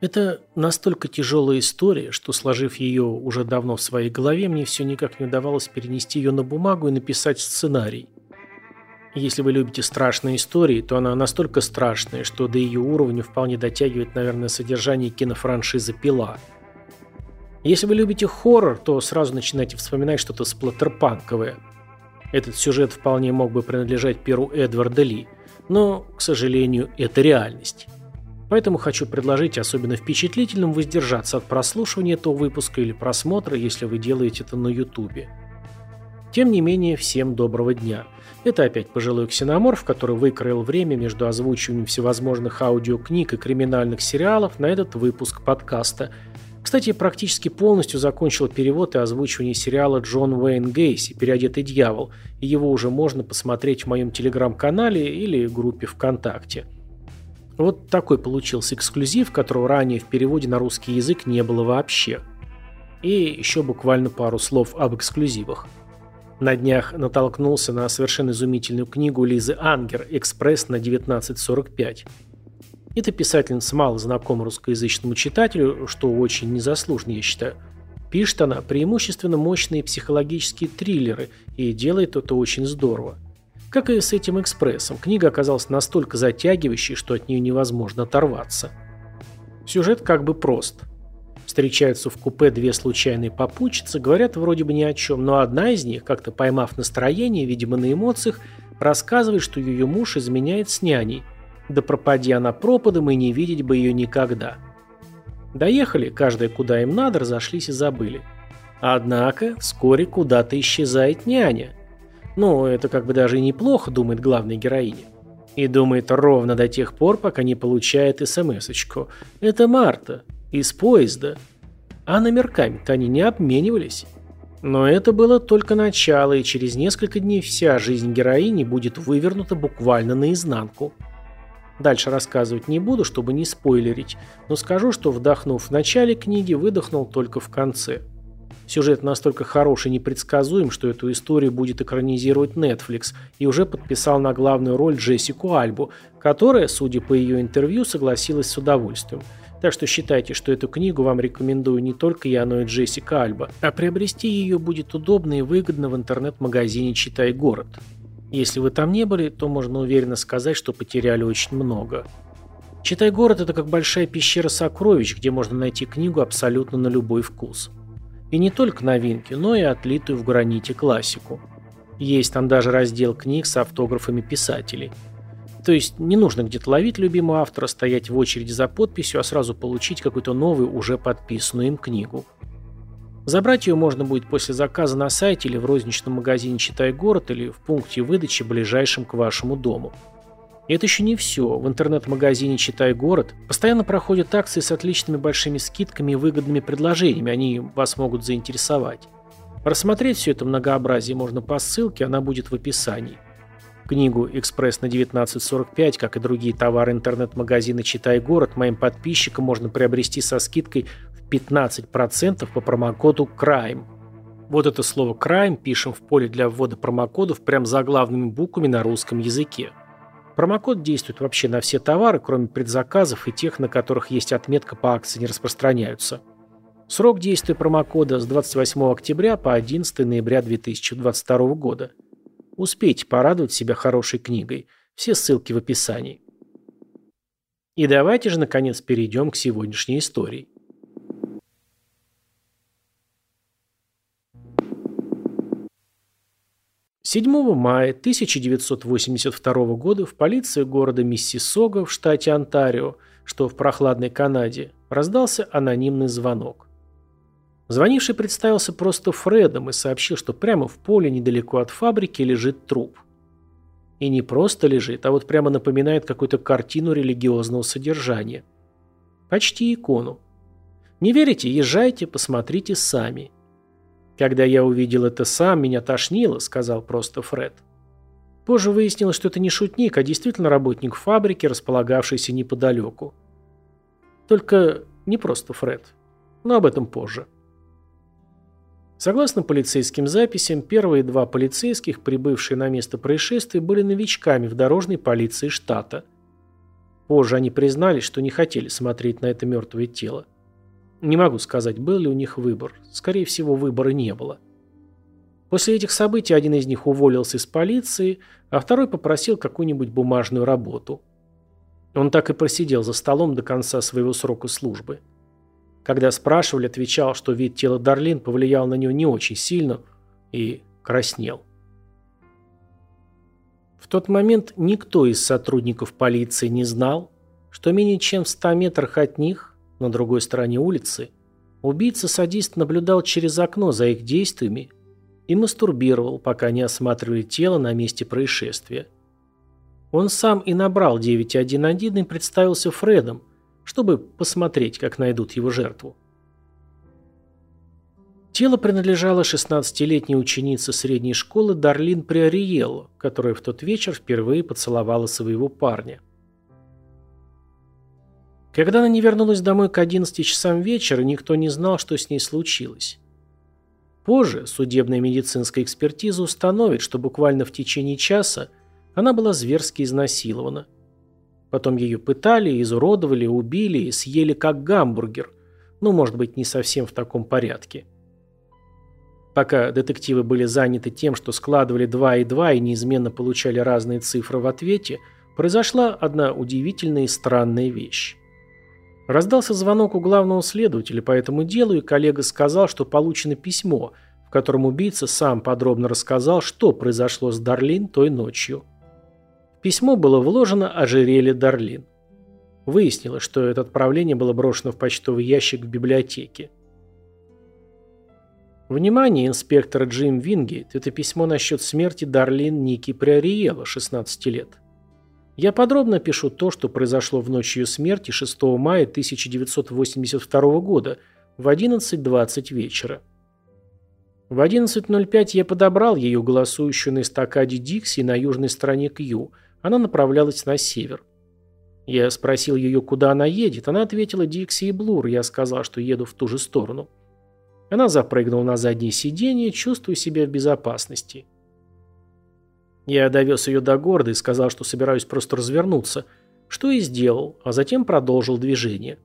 Это настолько тяжелая история, что, сложив ее уже давно в своей голове, мне все никак не удавалось перенести ее на бумагу и написать сценарий. Если вы любите страшные истории, то она настолько страшная, что до ее уровня вполне дотягивает, наверное, содержание кинофраншизы «Пила». Если вы любите хоррор, то сразу начинайте вспоминать что-то сплаттерпанковое. Этот сюжет вполне мог бы принадлежать перу Эдварда Ли, но, к сожалению, это реальность. Поэтому хочу предложить особенно впечатлительным воздержаться от прослушивания этого выпуска или просмотра, если вы делаете это на ютубе. Тем не менее, всем доброго дня. Это опять пожилой ксеноморф, который выкроил время между озвучиванием всевозможных аудиокниг и криминальных сериалов на этот выпуск подкаста. Кстати, практически полностью закончил перевод и озвучивание сериала «Джон Уэйн Гейси. Переодетый дьявол», и его уже можно посмотреть в моем телеграм-канале или группе ВКонтакте. Вот такой получился эксклюзив, которого ранее в переводе на русский язык не было вообще. И еще буквально пару слов об эксклюзивах. На днях натолкнулся на совершенно изумительную книгу Лизы Ангер «Экспресс на 1945». Эта писательница мало знакома русскоязычному читателю, что очень незаслуженно, я считаю. Пишет она преимущественно мощные психологические триллеры и делает это очень здорово. Как и с этим экспрессом, книга оказалась настолько затягивающей, что от нее невозможно оторваться. Сюжет как бы прост. Встречаются в купе две случайные попутчицы, говорят вроде бы ни о чем, но одна из них, как-то поймав настроение, видимо на эмоциях, рассказывает, что ее муж изменяет с няней. Да пропади она пропадом, и не видеть бы ее никогда. Доехали, каждая куда им надо, разошлись и забыли. Однако вскоре куда-то исчезает няня – ну, это как бы даже и неплохо, думает главная героиня. И думает ровно до тех пор, пока не получает смс-очку. Это Марта. Из поезда. А номерками-то они не обменивались. Но это было только начало, и через несколько дней вся жизнь героини будет вывернута буквально наизнанку. Дальше рассказывать не буду, чтобы не спойлерить, но скажу, что вдохнув в начале книги, выдохнул только в конце – Сюжет настолько хорош и непредсказуем, что эту историю будет экранизировать Netflix, и уже подписал на главную роль Джессику Альбу, которая, судя по ее интервью, согласилась с удовольствием. Так что считайте, что эту книгу вам рекомендую не только я, но и Джессика Альба, а приобрести ее будет удобно и выгодно в интернет-магазине «Читай город». Если вы там не были, то можно уверенно сказать, что потеряли очень много. «Читай город» — это как большая пещера сокровищ, где можно найти книгу абсолютно на любой вкус. И не только новинки, но и отлитую в граните классику. Есть там даже раздел книг с автографами писателей. То есть не нужно где-то ловить любимого автора, стоять в очереди за подписью, а сразу получить какую-то новую, уже подписанную им книгу. Забрать ее можно будет после заказа на сайте или в розничном магазине «Читай город» или в пункте выдачи, ближайшем к вашему дому. И это еще не все. В интернет-магазине «Читай город» постоянно проходят акции с отличными большими скидками и выгодными предложениями. Они вас могут заинтересовать. Рассмотреть все это многообразие можно по ссылке, она будет в описании. Книгу «Экспресс на 1945», как и другие товары интернет-магазина «Читай город» моим подписчикам можно приобрести со скидкой в 15% по промокоду CRIME. Вот это слово «crime» пишем в поле для ввода промокодов прям заглавными буквами на русском языке. Промокод действует вообще на все товары, кроме предзаказов и тех, на которых есть отметка по акции не распространяются. Срок действия промокода с 28 октября по 11 ноября 2022 года. Успейте порадовать себя хорошей книгой. Все ссылки в описании. И давайте же наконец перейдем к сегодняшней истории. 7 мая 1982 года в полиции города Миссисога в штате Онтарио, что в прохладной Канаде, раздался анонимный звонок. Звонивший представился просто Фредом и сообщил, что прямо в поле недалеко от фабрики лежит труп. И не просто лежит, а вот прямо напоминает какую-то картину религиозного содержания. Почти икону. Не верите? Езжайте, посмотрите сами. «Когда я увидел это сам, меня тошнило», — сказал просто Фред. Позже выяснилось, что это не шутник, а действительно работник фабрики, располагавшийся неподалеку. Только не просто Фред. Но об этом позже. Согласно полицейским записям, первые два полицейских, прибывшие на место происшествия, были новичками в дорожной полиции штата. Позже они признались, что не хотели смотреть на это мертвое тело. Не могу сказать, был ли у них выбор. Скорее всего, выбора не было. После этих событий один из них уволился из полиции, а второй попросил какую-нибудь бумажную работу. Он так и просидел за столом до конца своего срока службы. Когда спрашивали, отвечал, что вид тела Дарлин повлиял на него не очень сильно и краснел. В тот момент никто из сотрудников полиции не знал, что менее чем в 100 метрах от них, на другой стороне улицы, убийца-садист наблюдал через окно за их действиями и мастурбировал, пока не осматривали тело на месте происшествия. Он сам и набрал 911 и представился Фредом, чтобы посмотреть, как найдут его жертву. Тело принадлежало 16-летней ученице средней школы Дарлин Приориелло, которая в тот вечер впервые поцеловала своего парня. Когда она не вернулась домой к 11 часам вечера, никто не знал, что с ней случилось. Позже судебная медицинская экспертиза установит, что буквально в течение часа она была зверски изнасилована. Потом ее пытали, изуродовали, убили и съели как гамбургер. Ну, может быть, не совсем в таком порядке. Пока детективы были заняты тем, что складывали 2 и 2 и неизменно получали разные цифры в ответе, произошла одна удивительная и странная вещь. Раздался звонок у главного следователя по этому делу, и коллега сказал, что получено письмо, в котором убийца сам подробно рассказал, что произошло с Дарлин той ночью. В письмо было вложено ожерелье Дарлин. Выяснилось, что это отправление было брошено в почтовый ящик в библиотеке. Внимание, инспектор Джим Вингейт, это письмо насчет смерти Дарлин Ники Приориела, 16 лет. Я подробно пишу то, что произошло в ночь ее смерти 6 мая 1982 года в 11.20 вечера. В 11.05 я подобрал ее, голосующую на эстакаде Дикси на южной стороне Кью. Она направлялась на север. Я спросил ее, куда она едет. Она ответила Дикси и Блур. Я сказал, что еду в ту же сторону. Она запрыгнула на заднее сиденье, чувствуя себя в безопасности. Я довез ее до города и сказал, что собираюсь просто развернуться, что и сделал, а затем продолжил движение.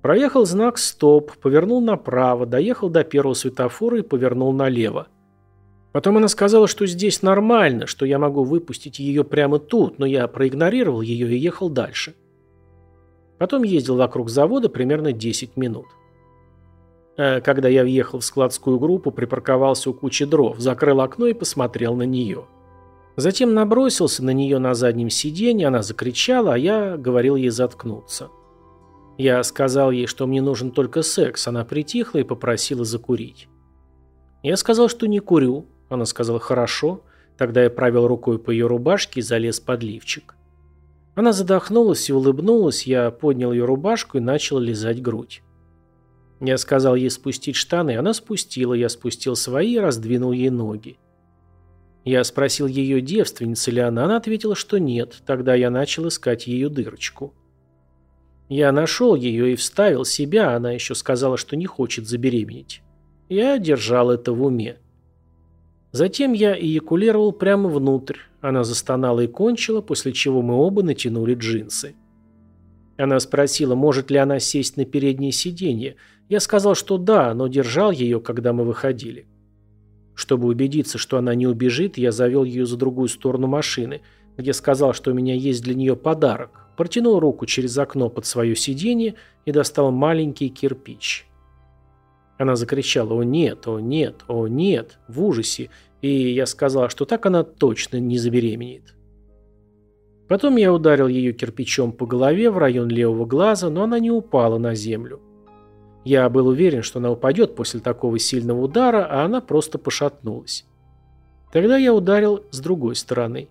Проехал знак «Стоп», повернул направо, доехал до первого светофора и повернул налево. Потом она сказала, что здесь нормально, что я могу выпустить ее прямо тут, но я проигнорировал ее и ехал дальше. Потом ездил вокруг завода примерно 10 минут. Э, когда я въехал в складскую группу, припарковался у кучи дров, закрыл окно и посмотрел на нее. Затем набросился на нее на заднем сиденье, она закричала, а я говорил ей заткнуться. Я сказал ей, что мне нужен только секс, она притихла и попросила закурить. Я сказал, что не курю, она сказала «хорошо», тогда я провел рукой по ее рубашке и залез под лифчик. Она задохнулась и улыбнулась, я поднял ее рубашку и начал лизать грудь. Я сказал ей спустить штаны, она спустила, я спустил свои и раздвинул ей ноги. Я спросил ее, девственница ли она, она ответила, что нет. Тогда я начал искать ее дырочку. Я нашел ее и вставил себя, она еще сказала, что не хочет забеременеть. Я держал это в уме. Затем я эякулировал прямо внутрь. Она застонала и кончила, после чего мы оба натянули джинсы. Она спросила, может ли она сесть на переднее сиденье. Я сказал, что да, но держал ее, когда мы выходили. Чтобы убедиться, что она не убежит, я завел ее за другую сторону машины, где сказал, что у меня есть для нее подарок. Протянул руку через окно под свое сиденье и достал маленький кирпич. Она закричала «О нет, о нет, о нет!» в ужасе, и я сказал, что так она точно не забеременеет. Потом я ударил ее кирпичом по голове в район левого глаза, но она не упала на землю. Я был уверен, что она упадет после такого сильного удара, а она просто пошатнулась. Тогда я ударил с другой стороны.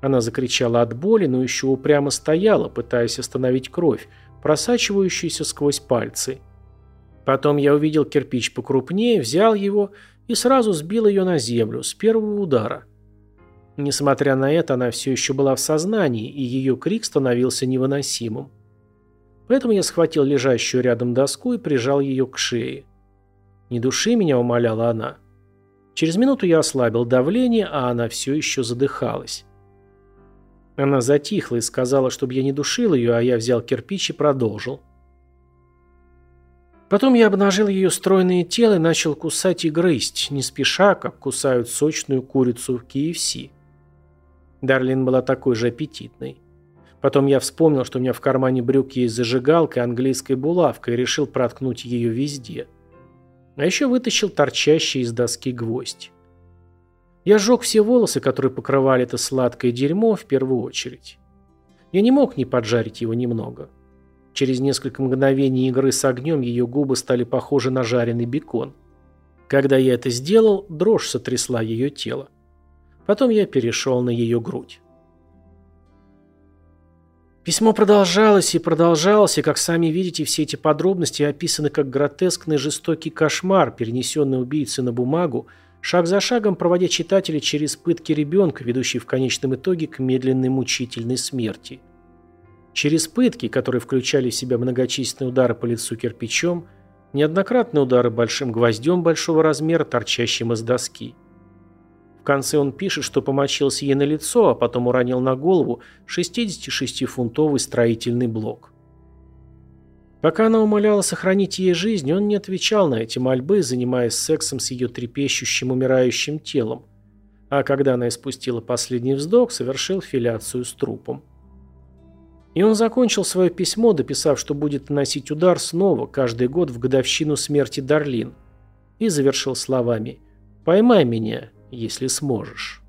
Она закричала от боли, но еще упрямо стояла, пытаясь остановить кровь, просачивающуюся сквозь пальцы. Потом я увидел кирпич покрупнее, взял его и сразу сбил ее на землю с первого удара. Несмотря на это, она все еще была в сознании, и ее крик становился невыносимым. Поэтому я схватил лежащую рядом доску и прижал ее к шее. «Не души меня», — умоляла она. Через минуту я ослабил давление, а она все еще задыхалась. Она затихла и сказала, чтобы я не душил ее, а я взял кирпич и продолжил. Потом я обнажил ее стройное тело и начал кусать и грызть, не спеша, как кусают сочную курицу в KFC. Дарлин была такой же аппетитной. Потом я вспомнил, что у меня в кармане брюк есть зажигалка и английская булавка, и решил проткнуть ее везде. А еще вытащил торчащий из доски гвоздь. Я сжег все волосы, которые покрывали это сладкое дерьмо, в первую очередь. Я не мог не поджарить его немного. Через несколько мгновений игры с огнем ее губы стали похожи на жареный бекон. Когда я это сделал, дрожь сотрясла ее тело. Потом я перешел на ее грудь. Письмо продолжалось и продолжалось, и, как сами видите, все эти подробности описаны как гротескный жестокий кошмар, перенесенный убийцей на бумагу, шаг за шагом проводя читателя через пытки ребенка, ведущие в конечном итоге к медленной мучительной смерти. Через пытки, которые включали в себя многочисленные удары по лицу кирпичом, неоднократные удары большим гвоздем большого размера, торчащим из доски. В конце он пишет, что помочился ей на лицо, а потом уронил на голову 66-фунтовый строительный блок. Пока она умоляла сохранить ей жизнь, он не отвечал на эти мольбы, занимаясь сексом с ее трепещущим умирающим телом. А когда она испустила последний вздох, совершил филяцию с трупом. И он закончил свое письмо, дописав, что будет наносить удар снова, каждый год в годовщину смерти Дарлин. И завершил словами «Поймай меня, если сможешь».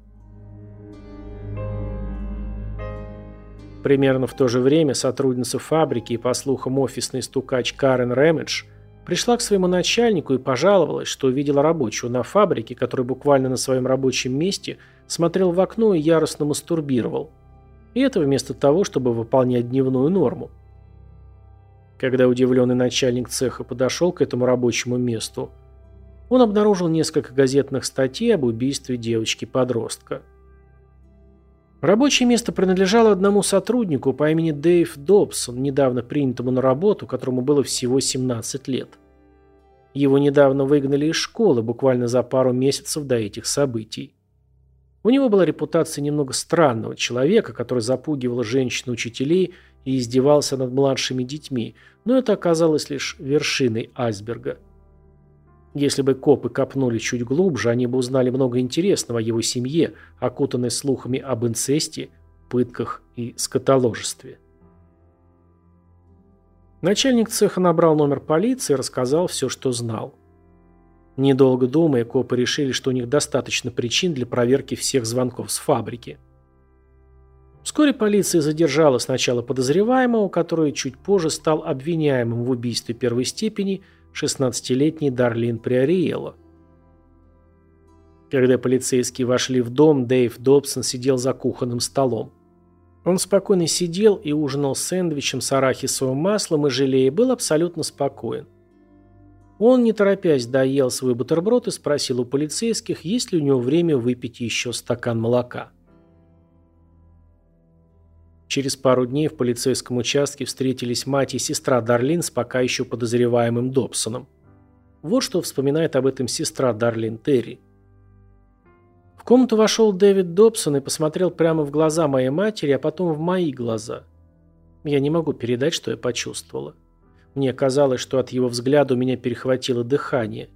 Примерно в то же время сотрудница фабрики и, по слухам, офисный стукач Карен Рэмидж пришла к своему начальнику и пожаловалась, что увидела рабочего на фабрике, который буквально на своем рабочем месте смотрел в окно и яростно мастурбировал. И это вместо того, чтобы выполнять дневную норму. Когда удивленный начальник цеха подошел к этому рабочему месту, он обнаружил несколько газетных статей об убийстве девочки-подростка. Рабочее место принадлежало одному сотруднику по имени Дэйв Добсон, недавно принятому на работу, которому было всего 17 лет. Его недавно выгнали из школы, буквально за пару месяцев до этих событий. У него была репутация немного странного человека, который запугивал женщин-учителей и издевался над младшими детьми, но это оказалось лишь вершиной айсберга – если бы копы копнули чуть глубже, они бы узнали много интересного о его семье, окутанной слухами об инцесте, пытках и скотоложестве. Начальник цеха набрал номер полиции и рассказал все, что знал. Недолго думая, копы решили, что у них достаточно причин для проверки всех звонков с фабрики. Вскоре полиция задержала сначала подозреваемого, который чуть позже стал обвиняемым в убийстве первой степени – 16-летний Дарлин Приориело. Когда полицейские вошли в дом, Дэйв Добсон сидел за кухонным столом. Он спокойно сидел и ужинал сэндвичем с арахисовым маслом и желе и был абсолютно спокоен. Он, не торопясь, доел свой бутерброд и спросил у полицейских, есть ли у него время выпить еще стакан молока. Через пару дней в полицейском участке встретились мать и сестра Дарлин с пока еще подозреваемым Добсоном. Вот что вспоминает об этом сестра Дарлин Терри. В комнату вошел Дэвид Добсон и посмотрел прямо в глаза моей матери, а потом в мои глаза. Я не могу передать, что я почувствовала. Мне казалось, что от его взгляда у меня перехватило дыхание.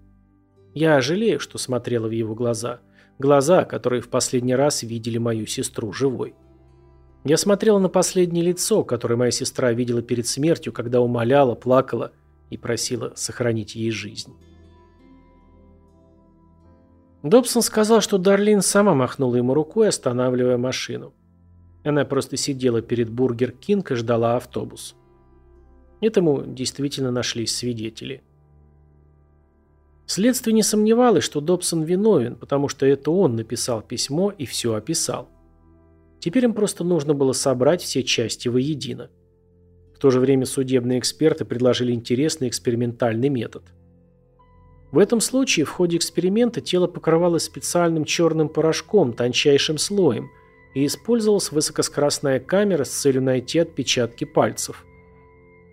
Я жалею, что смотрела в его глаза. Глаза, которые в последний раз видели мою сестру живой. Я смотрела на последнее лицо, которое моя сестра видела перед смертью, когда умоляла, плакала и просила сохранить ей жизнь. Добсон сказал, что Дарлин сама махнула ему рукой, останавливая машину. Она просто сидела перед Burger King и ждала автобус. Этому действительно нашлись свидетели. Следствие не сомневалось, что Добсон виновен, потому что это он написал письмо и все описал. Теперь им просто нужно было собрать все части воедино. В то же время судебные эксперты предложили интересный экспериментальный метод. В этом случае в ходе эксперимента тело покрывалось специальным черным порошком, тончайшим слоем, и использовалась высокоскоростная камера с целью найти отпечатки пальцев.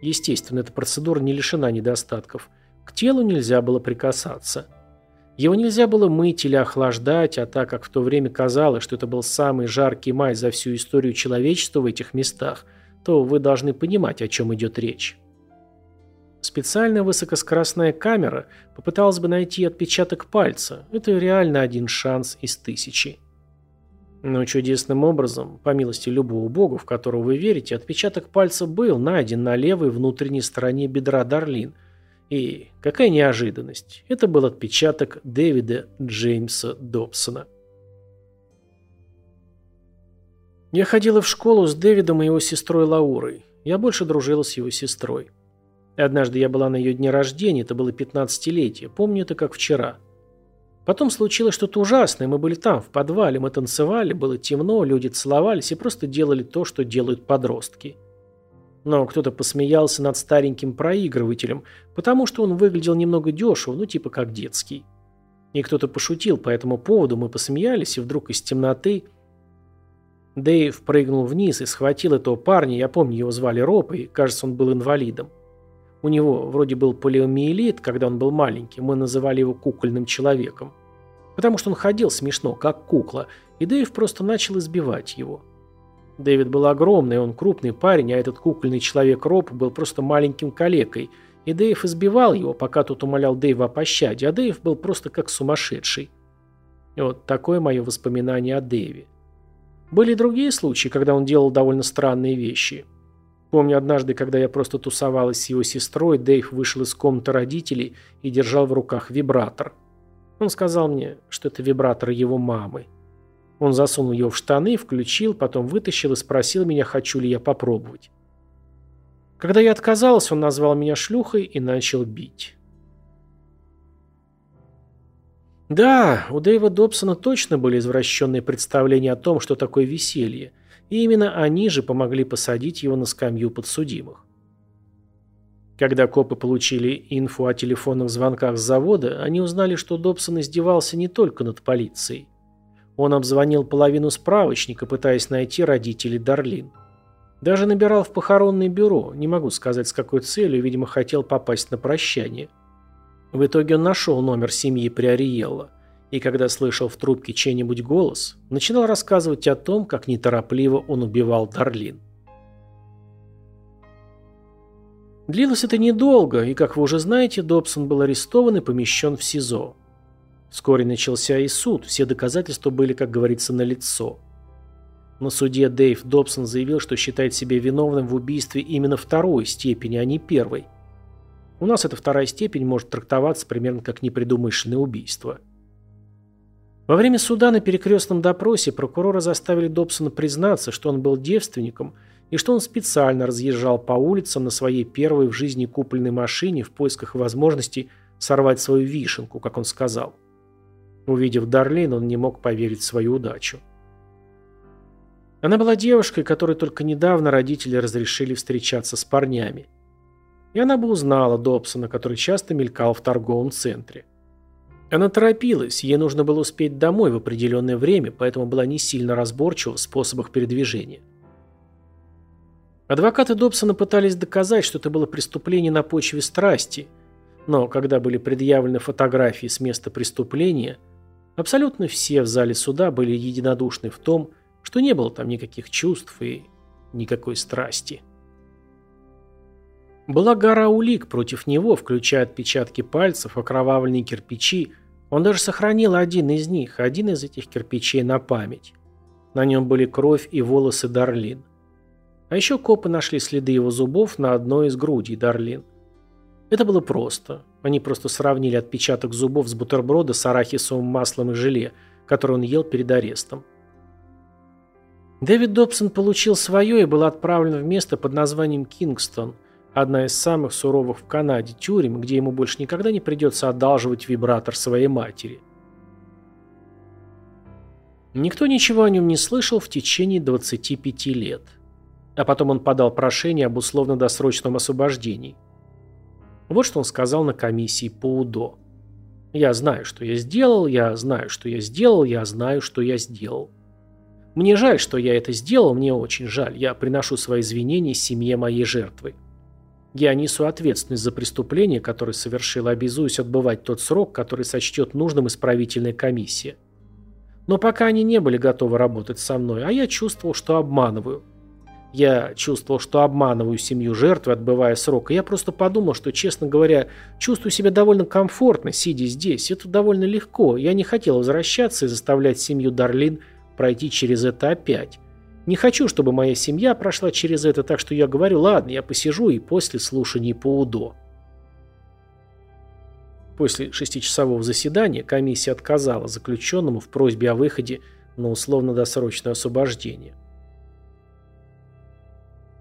Естественно, эта процедура не лишена недостатков. К телу нельзя было прикасаться. Его нельзя было мыть или охлаждать, а так как в то время казалось, что это был самый жаркий май за всю историю человечества в этих местах, то вы должны понимать, о чем идет речь. Специальная высокоскоростная камера попыталась бы найти отпечаток пальца. Это реально один шанс из тысячи. Но чудесным образом, по милости любого бога, в которого вы верите, отпечаток пальца был найден на левой внутренней стороне бедра Дарлин – и какая неожиданность. Это был отпечаток Дэвида Джеймса Добсона. Я ходила в школу с Дэвидом и его сестрой Лаурой. Я больше дружила с его сестрой. Однажды я была на ее дне рождения, это было 15-летие, помню это как вчера. Потом случилось что-то ужасное, мы были там, в подвале, мы танцевали, было темно, люди целовались и просто делали то, что делают подростки. Но кто-то посмеялся над стареньким проигрывателем, потому что он выглядел немного дешево, ну типа как детский. И кто-то пошутил по этому поводу, мы посмеялись, и вдруг из темноты... Дэйв прыгнул вниз и схватил этого парня, я помню, его звали Роб, и, кажется, он был инвалидом. У него вроде был полиомиелит, когда он был маленький, мы называли его кукольным человеком. Потому что он ходил смешно, как кукла, и Дэйв просто начал избивать его. Дэвид был огромный, он крупный парень, а этот кукольный человек Роб был просто маленьким калекой, и Дэйв избивал его, пока тот умолял Дэйва о пощаде, а Дэйв был просто как сумасшедший. И вот такое мое воспоминание о Дэйве. Были другие случаи, когда он делал довольно странные вещи. Помню однажды, когда я просто тусовалась с его сестрой, Дэйв вышел из комнаты родителей и держал в руках вибратор. Он сказал мне, что это вибратор его мамы. Он засунул ее в штаны, включил, потом вытащил и спросил меня, хочу ли я попробовать. Когда я отказалась, он назвал меня шлюхой и начал бить. Да, у Дэйва Добсона точно были извращенные представления о том, что такое веселье, и именно они же помогли посадить его на скамью подсудимых. Когда копы получили инфу о телефонных звонках с завода, они узнали, что Добсон издевался не только над полицией. Он обзвонил половину справочника, пытаясь найти родителей Дарлин. Даже набирал в похоронное бюро, не могу сказать с какой целью, видимо, хотел попасть на прощание. В итоге он нашел номер семьи Приориелла, и когда слышал в трубке чей-нибудь голос, начинал рассказывать о том, как неторопливо он убивал Дарлин. Длилось это недолго, и, как вы уже знаете, Добсон был арестован и помещен в СИЗО. Вскоре начался и суд, все доказательства были, как говорится, налицо. На суде Дэйв Добсон заявил, что считает себя виновным в убийстве именно второй степени, а не первой. У нас эта вторая степень может трактоваться примерно как непредумышленное убийство. Во время суда на перекрестном допросе прокурора заставили Добсона признаться, что он был девственником и что он специально разъезжал по улицам на своей первой в жизни купленной машине в поисках возможности сорвать свою вишенку, как он сказал. Увидев Дарлин, он не мог поверить в свою удачу. Она была девушкой, которой только недавно родители разрешили встречаться с парнями. И она бы узнала Добсона, который часто мелькал в торговом центре. Она торопилась, ей нужно было успеть домой в определенное время, поэтому была не сильно разборчива в способах передвижения. Адвокаты Добсона пытались доказать, что это было преступление на почве страсти, но когда были предъявлены фотографии с места преступления – Абсолютно все в зале суда были единодушны в том, что не было там никаких чувств и никакой страсти. Была гора улик против него, включая отпечатки пальцев, окровавленные кирпичи. Он даже сохранил один из них, один из этих кирпичей на память. На нем были кровь и волосы Дарлин. А еще копы нашли следы его зубов на одной из грудей Дарлин. Это было просто. Они просто сравнили отпечаток зубов с бутерброда с арахисовым маслом и желе, который он ел перед арестом. Дэвид Добсон получил свое и был отправлен в место под названием Кингстон, одна из самых суровых в Канаде тюрем, где ему больше никогда не придется одалживать вибратор своей матери. Никто ничего о нем не слышал в течение 25 лет. А потом он подал прошение об условно-досрочном освобождении. Вот что он сказал на комиссии по УДО. «Я знаю, что я сделал, я знаю, что я сделал, я знаю, что я сделал. Мне жаль, что я это сделал, мне очень жаль. Я приношу свои извинения семье моей жертвы. Я несу ответственность за преступление, которое совершил, обязуюсь отбывать тот срок, который сочтет нужным исправительная комиссия. Но пока они не были готовы работать со мной, а я чувствовал, что обманываю. Я чувствовал, что обманываю семью жертвы, отбывая срок, и я просто подумал, что, честно говоря, чувствую себя довольно комфортно, сидя здесь. Это довольно легко. Я не хотел возвращаться и заставлять семью Дарлин пройти через это опять. Не хочу, чтобы моя семья прошла через это, так что я говорю, ладно, я посижу и после слушаний по УДО. После шестичасового заседания комиссия отказала заключенному в просьбе о выходе на условно-досрочное освобождение.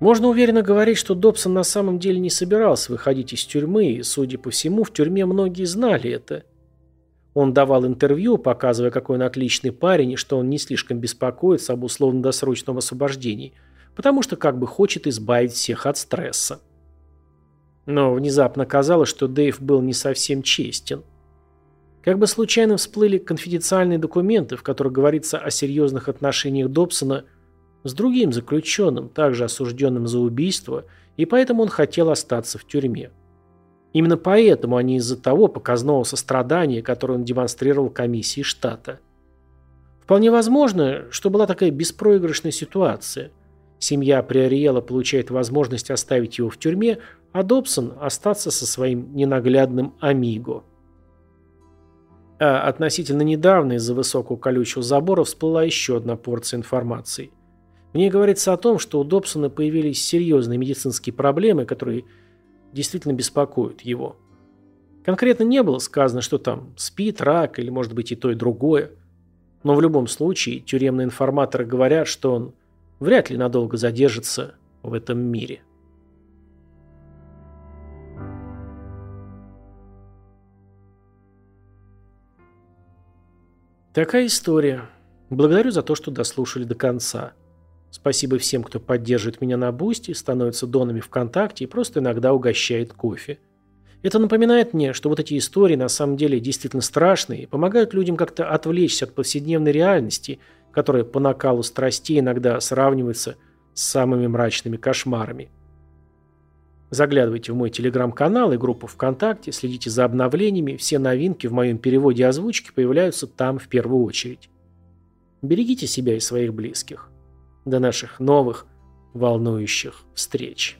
Можно уверенно говорить, что Добсон на самом деле не собирался выходить из тюрьмы, и, судя по всему, в тюрьме многие знали это. Он давал интервью, показывая, какой он отличный парень, и что он не слишком беспокоится об условно-досрочном освобождении, потому что как бы хочет избавить всех от стресса. Но внезапно казалось, что Дэйв был не совсем честен. Как бы случайно всплыли конфиденциальные документы, в которых говорится о серьезных отношениях Добсона с другим заключенным, также осужденным за убийство, и поэтому он хотел остаться в тюрьме. Именно поэтому, а не из-за того показного сострадания, которое он демонстрировал комиссии штата. Вполне возможно, что была такая беспроигрышная ситуация. Семья Приориела получает возможность оставить его в тюрьме, а Добсон остаться со своим ненаглядным амиго. А относительно недавно из-за высокого колючего забора всплыла еще одна порция информации. В ней говорится о том, что у Добсона появились серьезные медицинские проблемы, которые действительно беспокоят его. Конкретно не было сказано, что там спит, рак или может быть и то, и другое. Но в любом случае тюремные информаторы говорят, что он вряд ли надолго задержится в этом мире. Такая история. Благодарю за то, что дослушали до конца. Спасибо всем, кто поддерживает меня на Boosty, становится донами ВКонтакте и просто иногда угощает кофе. Это напоминает мне, что вот эти истории на самом деле действительно страшные и помогают людям как-то отвлечься от повседневной реальности, которая по накалу страстей иногда сравнивается с самыми мрачными кошмарами. Заглядывайте в мой телеграм-канал и группу ВКонтакте, следите за обновлениями, все новинки в моем переводе и озвучке появляются там в первую очередь. Берегите себя и своих близких. До наших новых волнующих встреч.